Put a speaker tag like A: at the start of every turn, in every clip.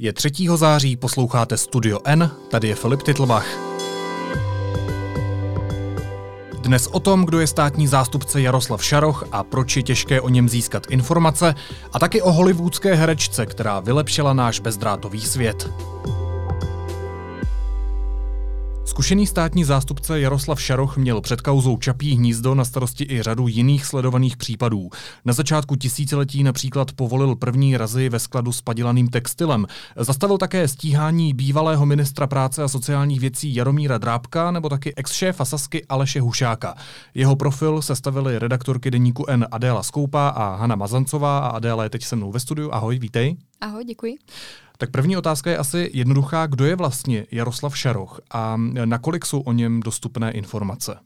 A: Je 3. září, posloucháte Studio N, tady je Filip Titlbach. Dnes o tom, kdo je státní zástupce Jaroslav Šaroch a proč je těžké o něm získat informace, a taky o hollywoodské herečce, která vylepšila náš bezdrátový svět. Zkušený státní zástupce Jaroslav Šaroch měl před kauzou Čapí hnízdo na starosti i řadu jiných sledovaných případů. Na začátku tisíciletí například povolil první razy ve skladu s padělaným textilem. Zastavil také stíhání bývalého ministra práce a sociálních věcí Jaromíra Drábka nebo taky ex-šéfa Sasky Aleše Hušáka. Jeho profil sestavili redaktorky deníku N Adéla Skoupa a Hana Mazancová a Adéla je teď se mnou ve studiu. Ahoj, vítej.
B: Ahoj, děkuji.
A: Tak první otázka je asi jednoduchá. Kdo je vlastně Jaroslav Šaroch a nakolik jsou o něm dostupné informace?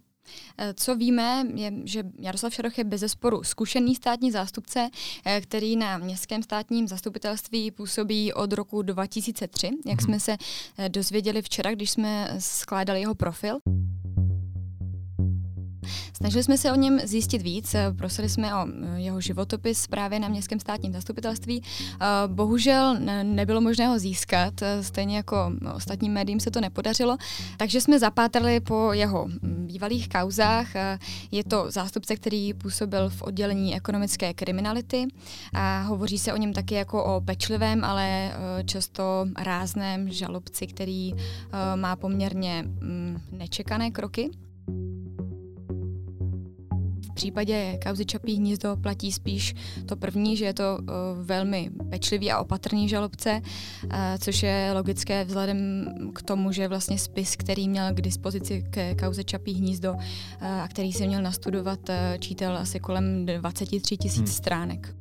B: Eh, co víme, je, že Jaroslav Šaroch je bezesporu zkušený státní zástupce, eh, který na městském státním zastupitelství působí od roku 2003, jak hmm. jsme se eh, dozvěděli včera, když jsme skládali jeho profil. Snažili jsme se o něm zjistit víc, eh, prosili jsme o eh, jeho životopis právě na městském státním zastupitelství. Eh, bohužel nebylo možné ho získat, stejně jako ostatním médiím se to nepodařilo, takže jsme zapátrali po jeho mm, bývalých kauzách. Je to zástupce, který působil v oddělení ekonomické kriminality a hovoří se o něm taky jako o pečlivém, ale často rázném žalobci, který má poměrně mm, nečekané kroky případě kauzy Čapí hnízdo platí spíš to první, že je to uh, velmi pečlivý a opatrný žalobce, uh, což je logické vzhledem k tomu, že vlastně spis, který měl k dispozici k kauze Čapí hnízdo uh, a který si měl nastudovat, čítal asi kolem 23 tisíc hmm. stránek.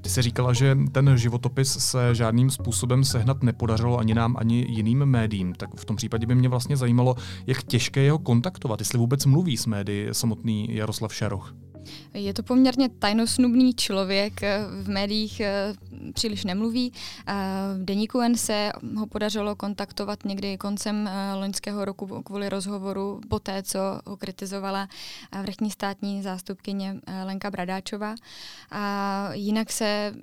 A: Ty jsi říkala, že ten životopis se žádným způsobem sehnat nepodařilo ani nám, ani jiným médiím. Tak v tom případě by mě vlastně zajímalo, jak těžké je ho kontaktovat, jestli vůbec mluví s médií samotný Jaroslav Šaroch.
B: Je to poměrně tajnosnubný člověk, v médiích eh, příliš nemluví. V deníku N se ho podařilo kontaktovat někdy koncem eh, loňského roku kvůli rozhovoru po té, co ho kritizovala eh, vrchní státní zástupkyně Lenka Bradáčová. A jinak se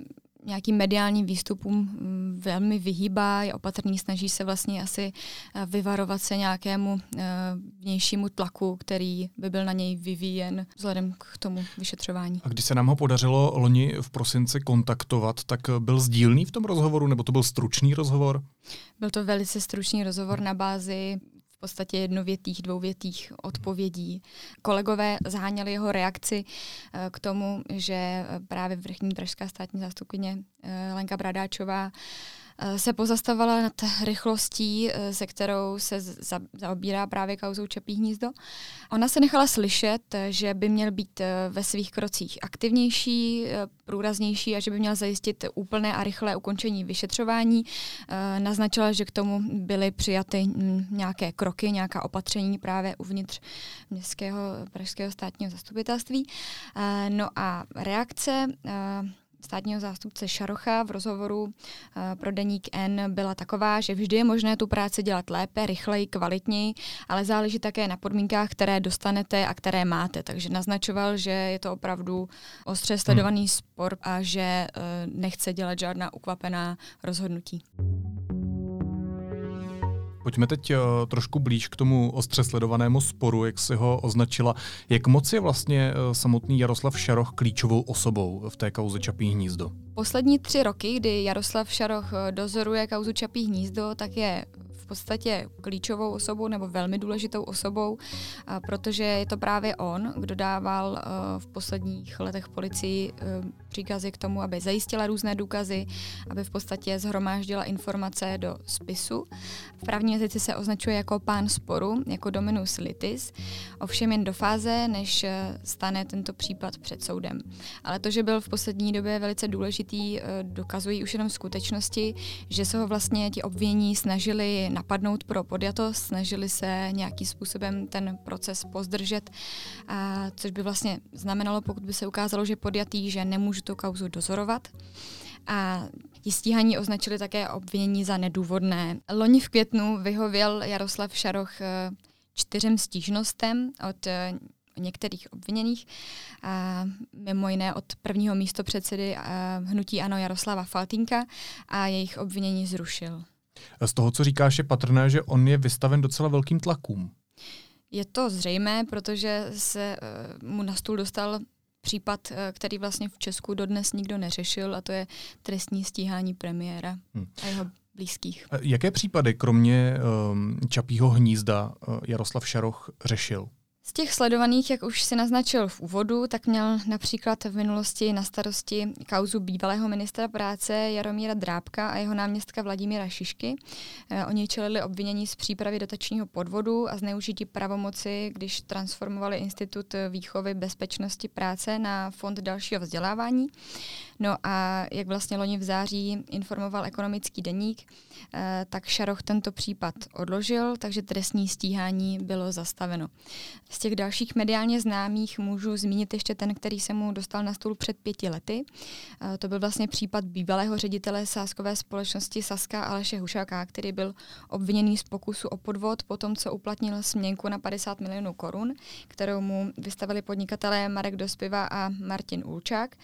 B: nějakým mediálním výstupům mm, velmi vyhýbá, je opatrný, snaží se vlastně asi eh, vyvarovat se nějakému eh, vnějšímu tlaku, který by byl na něj vyvíjen vzhledem k tomu vyšetřování.
A: A když se nám ho podařilo loni v prosinci kontaktovat, tak byl sdílný v tom rozhovoru, nebo to byl stručný rozhovor?
B: Byl to velice stručný rozhovor na bázi podstatě jednovětých, dvouvětých odpovědí. Kolegové zháněli jeho reakci eh, k tomu, že právě vrchní pražská státní zástupkyně eh, Lenka Bradáčová Eh, se pozastavovala nad rychlostí, eh, se kterou se za, zaobírá právě kauzou Čapí hnízdo. Ona se nechala slyšet, že by měl být eh, ve svých krocích aktivnější, průraznější a že by měl zajistit úplné a rychlé ukončení vyšetřování. Naznačila, že k tomu byly přijaty nějaké kroky, nějaká opatření právě uvnitř městského pražského státního zastupitelství. No a reakce státního zástupce Šarocha v rozhovoru uh, pro deník N byla taková, že vždy je možné tu práci dělat lépe, rychleji, kvalitněji, ale záleží také na podmínkách, které dostanete a které máte. Takže naznačoval, že je to opravdu ostře sledovaný hmm. spor a že uh, nechce dělat žádná ukvapená rozhodnutí.
A: Pojďme teď uh, trošku blíž k tomu ostře sledovanému sporu, jak si ho označila. Jak moc je vlastně uh, samotný Jaroslav Šaroch klíčovou osobou v té kauze Čapí hnízdo?
B: Poslední tři roky, kdy Jaroslav Šaroch eh, dozoruje kauzu Čapí hnízdo, tak je podstatě klíčovou osobou nebo velmi důležitou osobou, protože je to právě on, kdo dával v posledních letech policii příkazy k tomu, aby zajistila různé důkazy, aby v podstatě zhromáždila informace do spisu. V právní jazyci se označuje jako pán sporu, jako dominus litis, ovšem jen do fáze, než e, stane tento případ před soudem. Ale to, že byl v poslední době velice důležitý, dokazují už jenom skutečnosti, že se ho vlastně ti obvinění snažili napadnout pro podjatost, snažili se nějakým způsobem ten proces pozdržet, a což by vlastně znamenalo, pokud by se ukázalo, že podjatý, že nemůžu tu kauzu dozorovat. A Ti stíhaní označili také obvinění za nedůvodné. Loni v květnu vyhověl Jaroslav Šaroch eh, čtyřem stížnostem od eh, některých obviněných, a mimo jiné od prvního místo předsedy hnutí Ano Jaroslava Faltínka a jejich obvinění zrušil.
A: Z toho, co říkáš, je patrné, že on je vystaven docela velkým tlakům.
B: Je to zřejmé, protože se mu na stůl dostal případ, uh, který vlastně v Česku dodnes nikdo neřešil, a to je trestní stíhání premiéra hmm. a jeho blízkých.
A: Jaké případy, kromě um, Čapího hnízda, uh, Jaroslav Šaroch řešil?
B: Z těch sledovaných, jak už si naznačil v úvodu, tak měl například v minulosti na starosti kauzu bývalého ministra práce Jaromíra Drábka a jeho náměstka Vladimíra Šišky. Eh, oni čelili obvinění z přípravy dotačního podvodu a zneužití pravomoci, když transformovali Institut výchovy bezpečnosti práce na fond dalšího vzdělávání. No a jak vlastně loni v září informoval ekonomický deník, eh, tak Šaroch tento případ odložil, takže trestní stíhání bylo zastaveno. Těch dalších mediálně známých můžu zmínit ještě ten, který se mu dostal na stůl před pěti lety. To byl vlastně případ bývalého ředitele sáskové společnosti Saska Aleše Hušáka, který byl obviněný z pokusu o podvod po tom, co uplatnil směnku na 50 milionů korun, kterou mu vystavili podnikatelé Marek Dospiva a Martin Ulčák.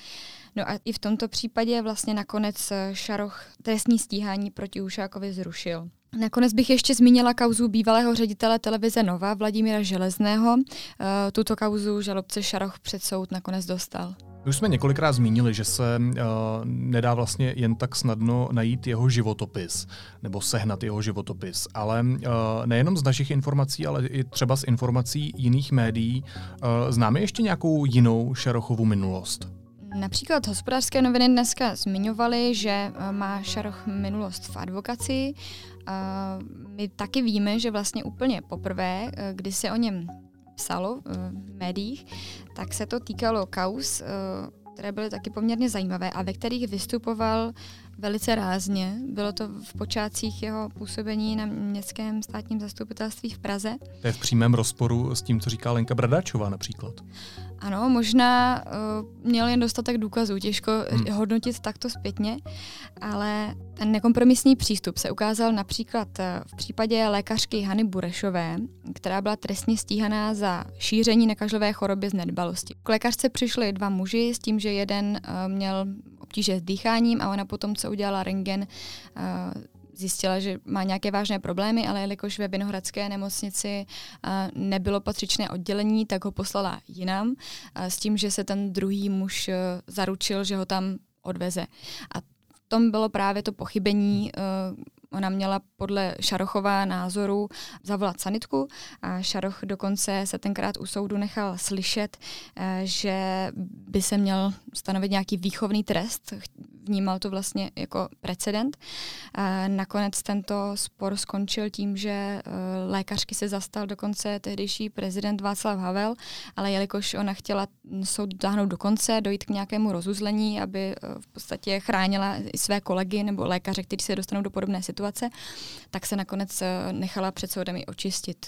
B: No a i v tomto případě vlastně nakonec eh, Šaroch trestní stíhání proti Ušákovi zrušil. Nakonec bych ještě zmínila kauzu bývalého ředitele televize Nova Vladimíra Železného. Eh, tuto kauzu žalobce Šaroch před soud nakonec dostal.
A: Už jsme několikrát zmínili, že se uh, nedá vlastně jen tak snadno najít jeho životopis nebo sehnat jeho životopis, ale uh, nejenom z našich informací, ale i třeba z informací jiných médií. Uh, známe ještě nějakou jinou Šarochovu minulost?
B: Například hospodářské noviny dneska zmiňovaly, že eh, má Šaroch minulost v advokaci. Eh, my taky víme, že vlastně úplně poprvé, eh, kdy se o něm psalo v médiích, tak se to týkalo kaus, které byly taky poměrně zajímavé a ve kterých vystupoval velice rázně. Bylo to v počátcích jeho působení na městském státním zastupitelství v Praze.
A: To je v přímém rozporu s tím, co říká Lenka Bradáčová například.
B: Ano, možná uh, měl jen dostatek důkazů, těžko hmm. hodnotit takto zpětně, ale ten nekompromisní přístup se ukázal například eh, v případě lékařky Hany Burešové, která byla trestně stíhaná za šíření nekažlivé choroby z nedbalosti. K lékařce přišli dva muži s tím, že jeden uh, měl obtíže s dýcháním a ona potom, co udělala rengen, uh, zjistila, že má nějaké vážné problémy, ale jelikož ve Vinohradské nemocnici nebylo patřičné oddělení, tak ho poslala jinam s tím, že se ten druhý muž zaručil, že ho tam odveze. A tom bylo právě to pochybení Ona měla podle Šarochová názoru zavolat sanitku a Šaroch dokonce se tenkrát u soudu nechal slyšet, e, že by se měl stanovit nějaký výchovný trest vnímal to vlastně jako precedent. Nakonec tento spor skončil tím, že e, lékařky se zastal dokonce tehdejší prezident Václav Havel, ale jelikož ona chtěla soud dotáhnout do konce, dojít k nějakému rozuzlení, aby e, v podstatě chránila i své kolegy nebo lékaře, kteří se dostanou do podobné situace, tak se nakonec e, nechala před soudem i očistit.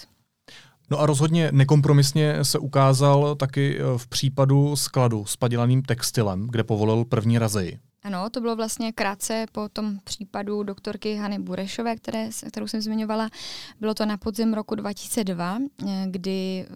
A: No a rozhodně nekompromisně se ukázal taky v případu skladu s padělaným textilem, kde povolil první razy.
B: Ano, to bylo vlastně krátce po tom případu doktorky Hany Burešové, které, kterou jsem zmiňovala. Bylo to na podzim roku 2002, eh, kdy eh,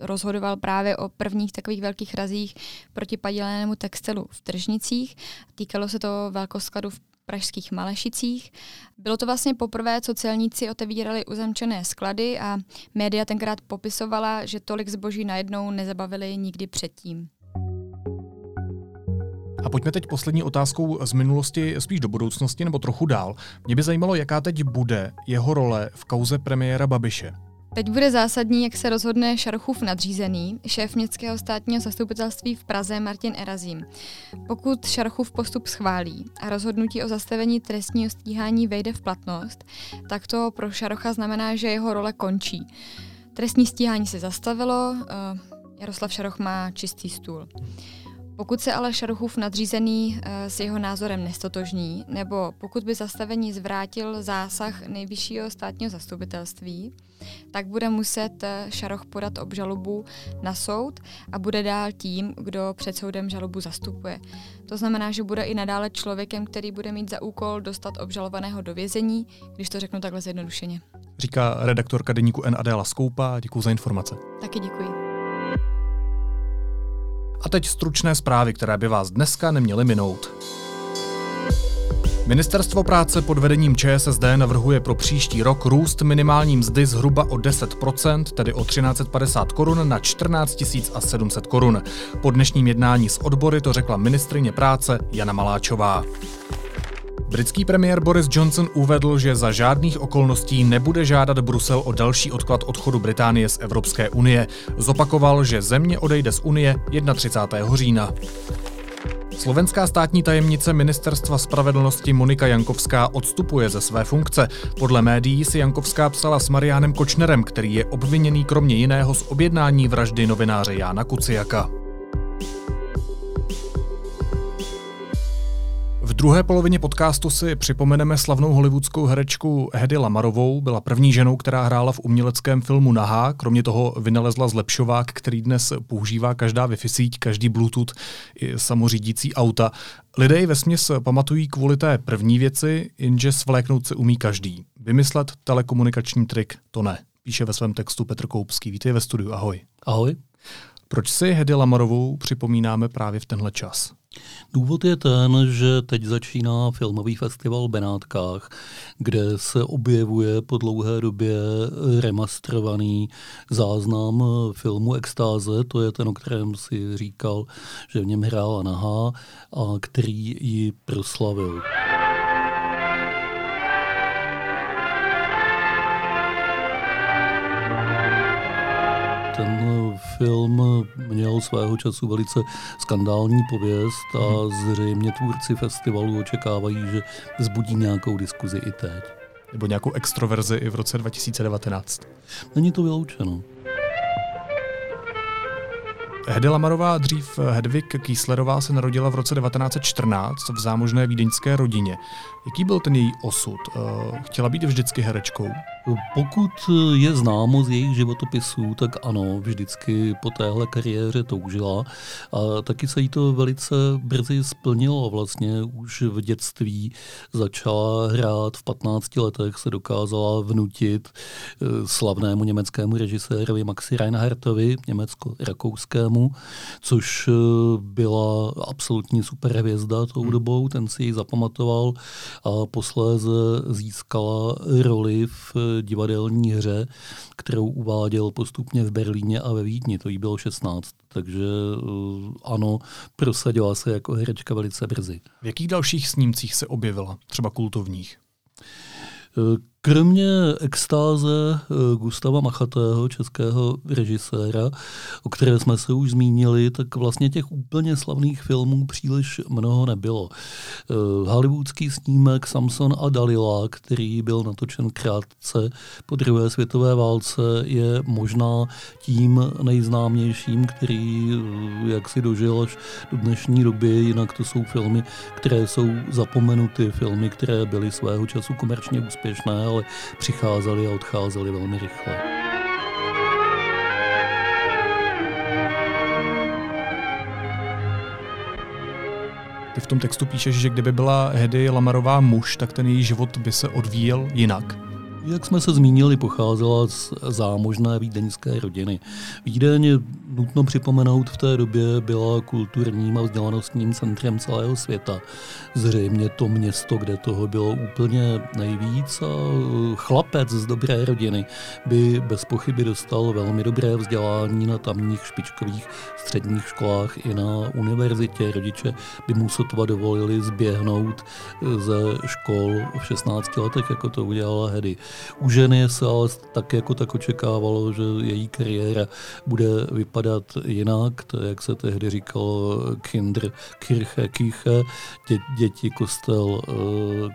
B: rozhodoval právě o prvních takových velkých razích proti padělanému textilu v tržnicích. Týkalo se to velkoskladu v pražských Malešicích. Bylo to vlastně poprvé, co celníci otevírali uzamčené sklady a média tenkrát popisovala, že tolik zboží najednou nezabavili nikdy předtím.
A: A pojďme teď poslední otázkou z minulosti spíš do budoucnosti nebo trochu dál. Mě by zajímalo, jaká teď bude jeho role v kauze premiéra Babiše.
B: Teď bude zásadní, jak se rozhodne Šarochův nadřízený, šéf městského státního zastupitelství v Praze Martin Erazím. Pokud Šarochův postup schválí a rozhodnutí o zastavení trestního stíhání vejde v platnost, tak to pro Šarocha znamená, že jeho role končí. Trestní stíhání se zastavilo, eh, Jaroslav Šaroch má čistý stůl. Pokud se ale Šaruchův nadřízený e, s jeho názorem nestotožní, nebo pokud by zastavení zvrátil zásah nejvyššího státního zastupitelství, tak bude muset eh, Šaroch podat obžalobu na soud a bude dál tím, kdo před soudem žalobu zastupuje. To znamená, že bude i nadále člověkem, který bude mít za úkol dostat obžalovaného do vězení, když to řeknu takhle zjednodušeně.
A: Říká redaktorka deníku NAD Laskoupa. Děkuji za informace.
B: Taky děkuji.
A: A teď stručné zprávy, které by vás dneska neměly minout. Ministerstvo práce pod vedením ČSSD navrhuje pro příští rok růst minimální mzdy zhruba o 10%, tedy o 1350 korun na 14 700 korun. Po dnešním jednání s odbory to řekla ministrině práce Jana Maláčová. Britský premiér Boris Johnson uvedl, že za žádných okolností nebude žádat Brusel o další odklad odchodu Británie z Evropské unie. Zopakoval, že země odejde z unie 31. října. Slovenská státní tajemnice Ministerstva spravedlnosti Monika Jankovská odstupuje ze své funkce. Podle médií si Jankovská psala s Mariánem Kočnerem, který je obviněný kromě jiného z objednání vraždy novináře Jána Kuciaka. Druhé polovině podcastu si připomeneme slavnou hollywoodskou herečku Hedy Lamarovou. Byla první ženou, která hrála v uměleckém filmu Nahá. Kromě toho vynalezla zlepšovák, který dnes používá každá Wi-Fi síť, každý Bluetooth i samořídící auta. Lidé ji vesměs pamatují kvůli té první věci, jenže svléknout se umí každý. Vymyslet telekomunikační trik to ne. Píše ve svém textu Petr Koupský. Vítej ve studiu, ahoj.
C: Ahoj.
A: Proč si Hedy Lamarovou připomínáme právě v tenhle čas?
C: Důvod je ten, že teď začíná filmový festival v Benátkách, kde se objevuje po dlouhé době remasterovaný záznam filmu Extáze, to je ten, o kterém si říkal, že v něm hrála Nahá a který ji proslavil. Film měl svého času velice skandální pověst a mhm. zřejmě tvůrci festivalu očekávají, že vzbudí nějakou diskuzi i teď.
A: Nebo nějakou extroverzi i v roce 2019.
C: Není to vyloučeno.
A: Hedy Lamarová, dřív Hedvig Kýslerová, se narodila v roce 1914 v zámožné vídeňské rodině. Jaký byl ten její osud? Eh, chtěla být vždycky herečkou?
C: Pokud je známo z jejich životopisů, tak ano, vždycky po téhle kariéře toužila. A taky se jí to velice brzy splnilo. Vlastně už v dětství začala hrát, v 15 letech se dokázala vnutit eh, slavnému německému režisérovi Maxi Reinhardtovi, německo-rakouskému, což eh, byla absolutní super hvězda tou hmm. dobou, ten si ji zapamatoval a posléze získala roli v divadelní hře, kterou uváděl postupně v Berlíně a ve Vídni. To jí bylo 16. Takže eh, ano, prosadila se jako herečka velice brzy.
A: V jakých dalších snímcích se objevila, třeba kultovních?
C: Kromě extáze eh, Gustava Machatého, českého režiséra, o které jsme se už zmínili, tak vlastně těch úplně slavných filmů příliš mnoho nebylo. Eh, hollywoodský snímek Samson a Dalila, který byl natočen krátce po druhé světové válce, je možná tím nejznámějším, který eh, jak si dožil až do dnešní doby, jinak to jsou filmy, které jsou zapomenuty, filmy, které byly svého času komerčně úspěšné, ale přicházeli a odcházeli velmi rychle.
A: Ty v tom textu píšeš, že kdyby byla Hedy Lamarová muž, tak ten její život by se odvíjel jinak.
C: Jak jsme se zmínili, pocházela z zámožné vídeňské rodiny. Vídeň, nutno připomenout, v té době byla kulturním a vzdělanostním centrem celého světa. Zřejmě to město, kde toho bylo úplně nejvíc a chlapec z dobré rodiny by bez pochyby dostal velmi dobré vzdělání na tamních špičkových středních školách i na univerzitě. Rodiče by mu sotva dovolili zběhnout ze škol v 16 letech, jako to udělala Hedy. U ženy se ale tak jako tak očekávalo, že její kariéra bude vypadat jinak, to jak se tehdy říkalo Kinder, Kirche, Kiche, dě, děti, kostel, eh,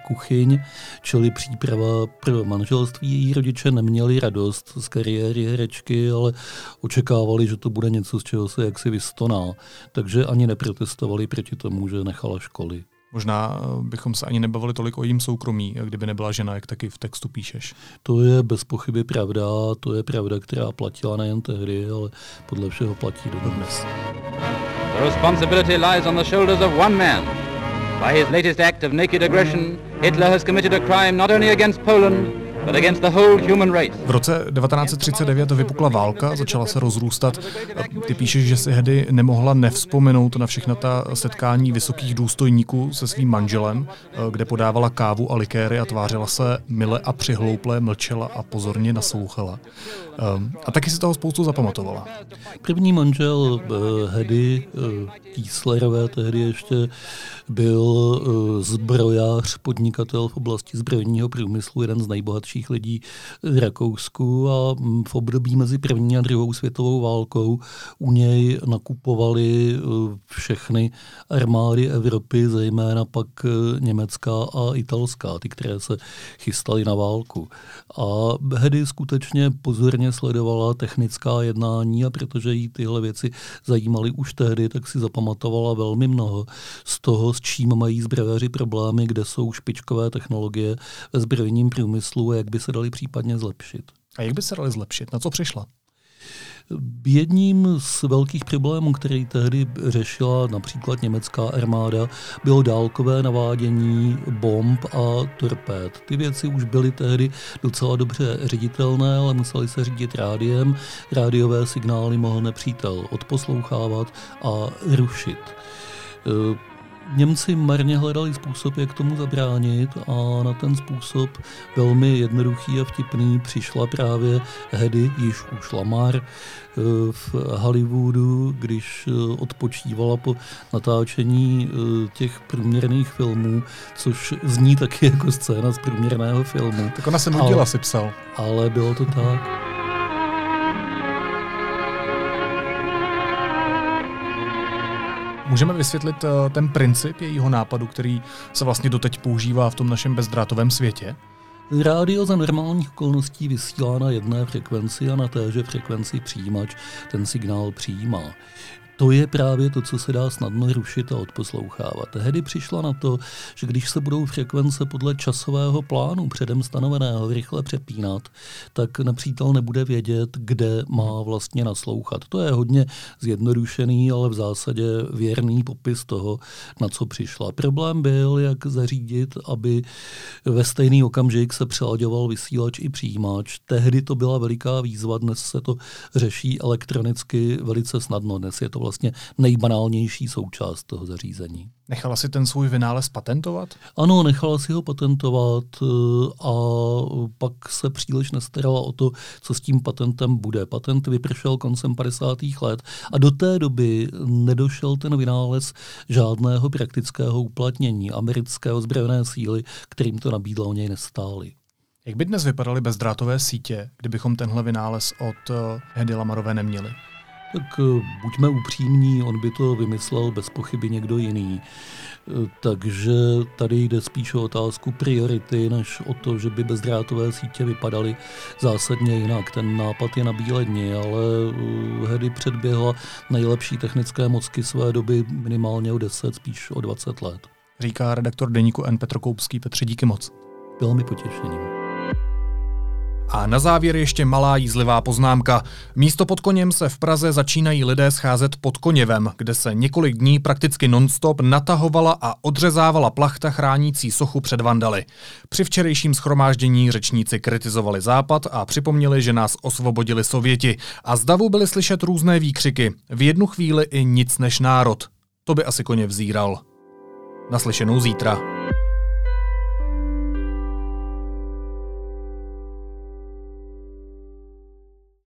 C: kuchyň, čili příprava pro manželství. Její rodiče neměli radost z kariéry herečky, ale očekávali, že to bude něco, z čeho se jaksi vystoná. Takže ani neprotestovali proti tomu, že nechala školy.
A: Možná eh, bychom se ani nebavili tolik o jejím soukromí, kdyby nebyla žena, jak taky v textu píšeš.
C: To je bez pochyby pravda, to je pravda, která platila nejen tehdy, ale podle všeho platí do dnes. The responsibility lies on the shoulders of one man. By his latest act of naked aggression, Hitler has committed a crime not only against Poland,
A: V roce 1939 vypukla válka, začala se rozrůstat. Ty píšeš, že si Hedy nemohla nevzpomenout na všechna ta setkání vysokých důstojníků se svým manželem, kde podávala kávu a likéry a tvářila se mile a přihlouple, mlčela a pozorně naslouchala. Ehm, a taky si toho spoustu zapamatovala.
C: První manžel uh, Hedy uh, Kieslerové tehdy ještě byl uh, zbrojář, podnikatel v oblasti zbrojního průmyslu, jeden z nejbohatších lidí v Rakousku a v období mezi první a druhou světovou válkou u něj nakupovali uh, všechny armády Evropy, zejména pak uh, německá a italská, ty, které se chystaly na válku. A Hedy skutečně pozorně sledovala technická jednání a protože jí tyhle věci zajímaly už tehdy, tak si zapamatovala velmi mnoho z toho, s čím mají zbrojaři problémy, kde jsou špičkové technologie ve zbrojním průmyslu a jak by se dali případně zlepšit.
A: A jak by se dali zlepšit? Na co přišla?
C: Jedním z velkých problémů, který tehdy řešila například německá armáda, bylo dálkové navádění bomb a torpéd. Ty věci už byly tehdy docela dobře ředitelné, ale museli se řídit rádiem. Rádiové signály mohl nepřítel odposlouchávat a rušit. Němci marně hledali způsob, jak tomu zabránit a na ten způsob velmi jednoduchý a vtipný přišla právě Hedy, již už Lamar, eh, v Hollywoodu, když eh, odpočívala po natáčení eh, těch průměrných filmů, což zní taky jako scéna z průměrného filmu.
A: Tak ona se nudila, si psal.
C: Ale bylo to tak.
A: Můžeme vysvětlit eh, ten princip jejího nápadu, který se vlastně doteď používá v tom našem bezdrátovém světě?
C: Rádio za normálních okolností vysílá na jedné frekvenci a na téže frekvenci přijímač ten signál přijímá. To je právě to, co se dá snadno rušit a odposlouchávat. Tehdy přišla na to, že když se budou frekvence podle časového plánu předem stanoveného rychle přepínat, tak nepřítel nebude vědět, kde má vlastně naslouchat. To je hodně zjednodušený, ale v zásadě věrný popis toho, na co přišla. Problém byl, jak zařídit, aby ve stejný okamžik se přelaďoval vysílač i přijímač. Tehdy to byla veliká výzva, dnes se to řeší elektronicky velice snadno. Dnes je to vlastně nejbanálnější součást toho zařízení.
A: Nechala si ten svůj vynález patentovat?
C: Ano, nechala si ho patentovat eh, a pak se příliš nestarala o to, co s tím patentem bude. Patent vypršel koncem 50. let a do té doby nedošel ten vynález žádného praktického uplatnění. Americké ozbrojené síly, kterým to nabídlo, o něj nestály.
A: Jak by dnes vypadaly bezdrátové sítě, kdybychom tenhle vynález od eh, Hedy Lamarové neměli?
C: Tak eh, buďme upřímní, on by to vymyslel bez pochyby někdo jiný. Eh, takže tady jde spíš o otázku priority, než o to, že by bezdrátové sítě vypadaly zásadně jinak. Ten nápad je na bílé dni, ale eh, Hedy předběhla nejlepší technické mocky své doby minimálně o 10, spíš o 20 let.
A: Říká redaktor deníku N. Petr Koupský. Petře, díky moc.
C: Bylo mi potěšením.
A: A na závěr ještě malá jízlivá poznámka. Místo pod koněm se v Praze začínají lidé scházet pod Koněvem, kde se několik dní prakticky nonstop natahovala a odřezávala plachta chránící sochu před vandaly. Při včerejším schromáždění řečníci kritizovali Západ a připomněli, že nás osvobodili Sověti. A z davu byly slyšet různé výkřiky. V jednu chvíli i nic než národ. To by asi koně vzíral. Naslyšenou zítra.